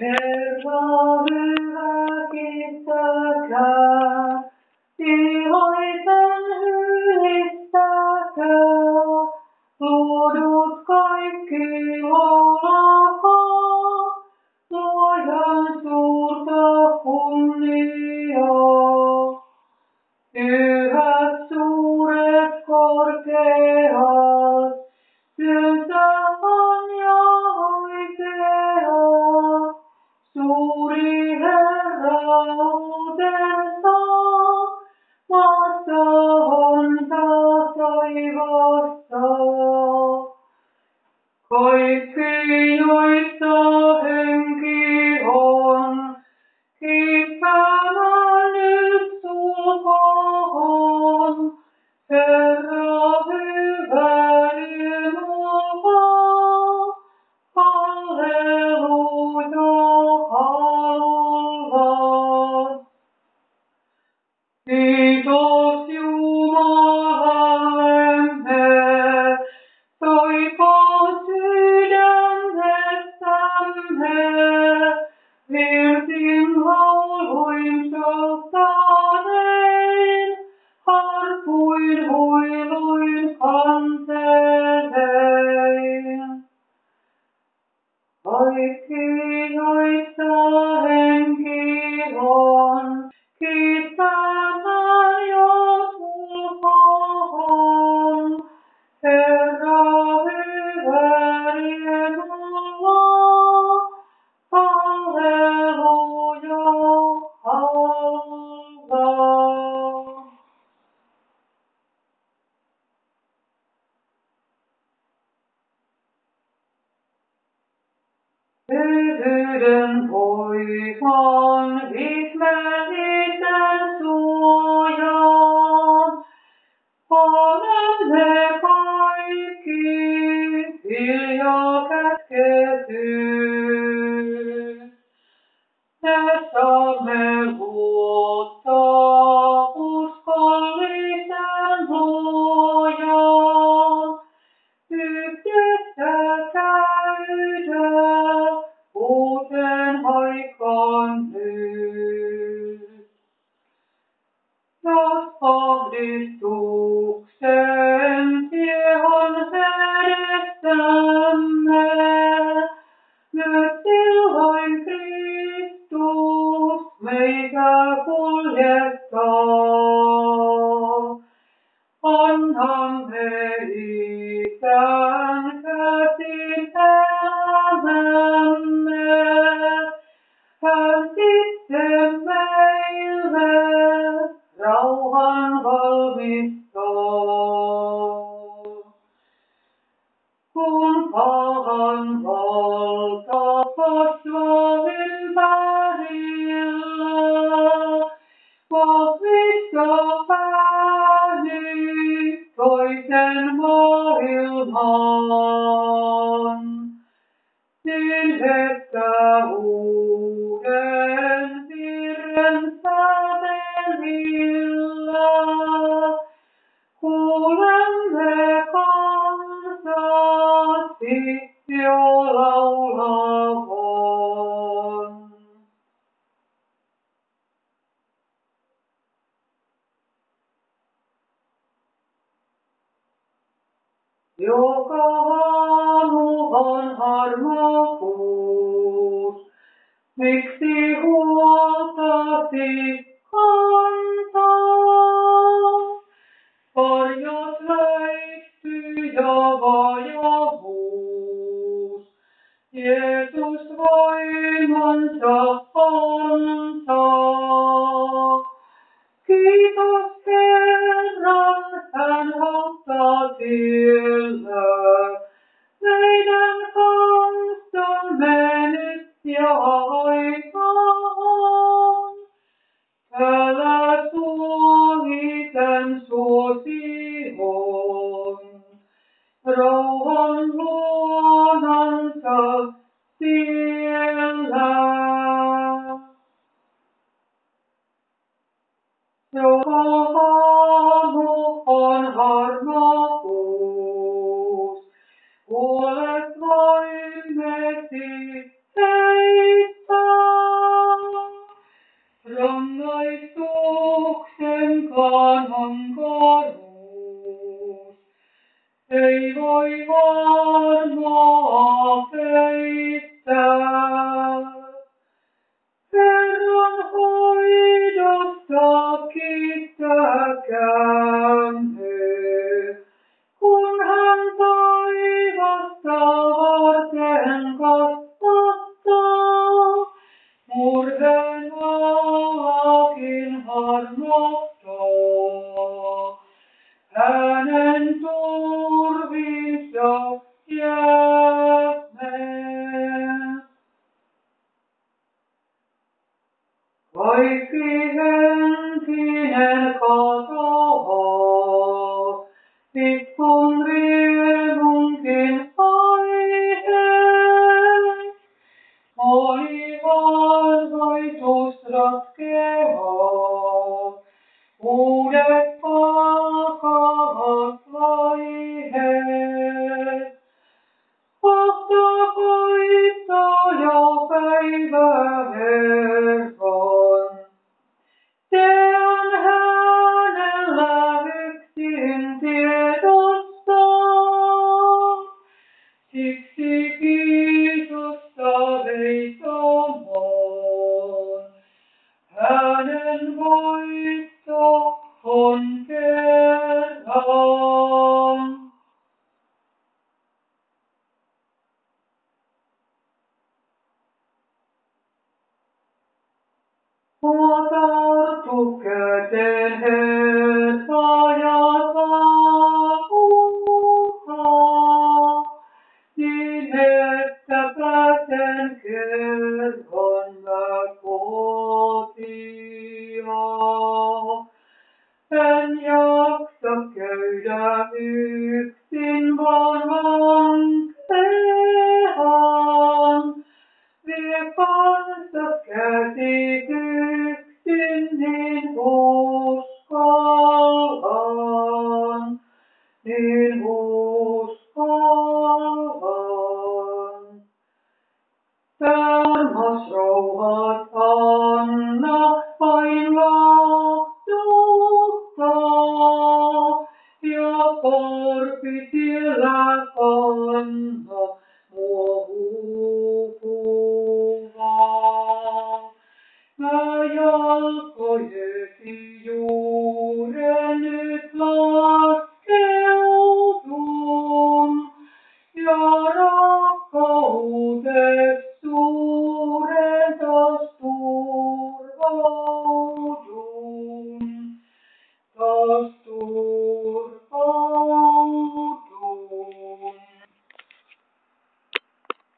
Herra hyvä, kiittäkää, iloisen ylistäkää, luodut kaikki virtin lauluin sotanein, harpuin huiluin kantelein. Kaikki, joissa ő van ismeréten szója, a nemzet ajki, filja kettő. Ezt a megosztott nyt. Jos ahdistuksen tie on edessämme, silloin Kristus meitä kuljettaa. Vahvista ääni toisen maailman. Niin hetkä uuden virren sävelillä, Joka aamu on armokkuus, miksi huoltasi kantaa? Varjot väistyy ja vajavuus, Jeesus voimansa antaa. Kiitos and hope thou dear love. Ei voi mormo afeitta, per non hoidos tacita cante. hänen turvissa jäämme. Kaikki henkinen katoaa, nyt kun riittää. four Hosrohat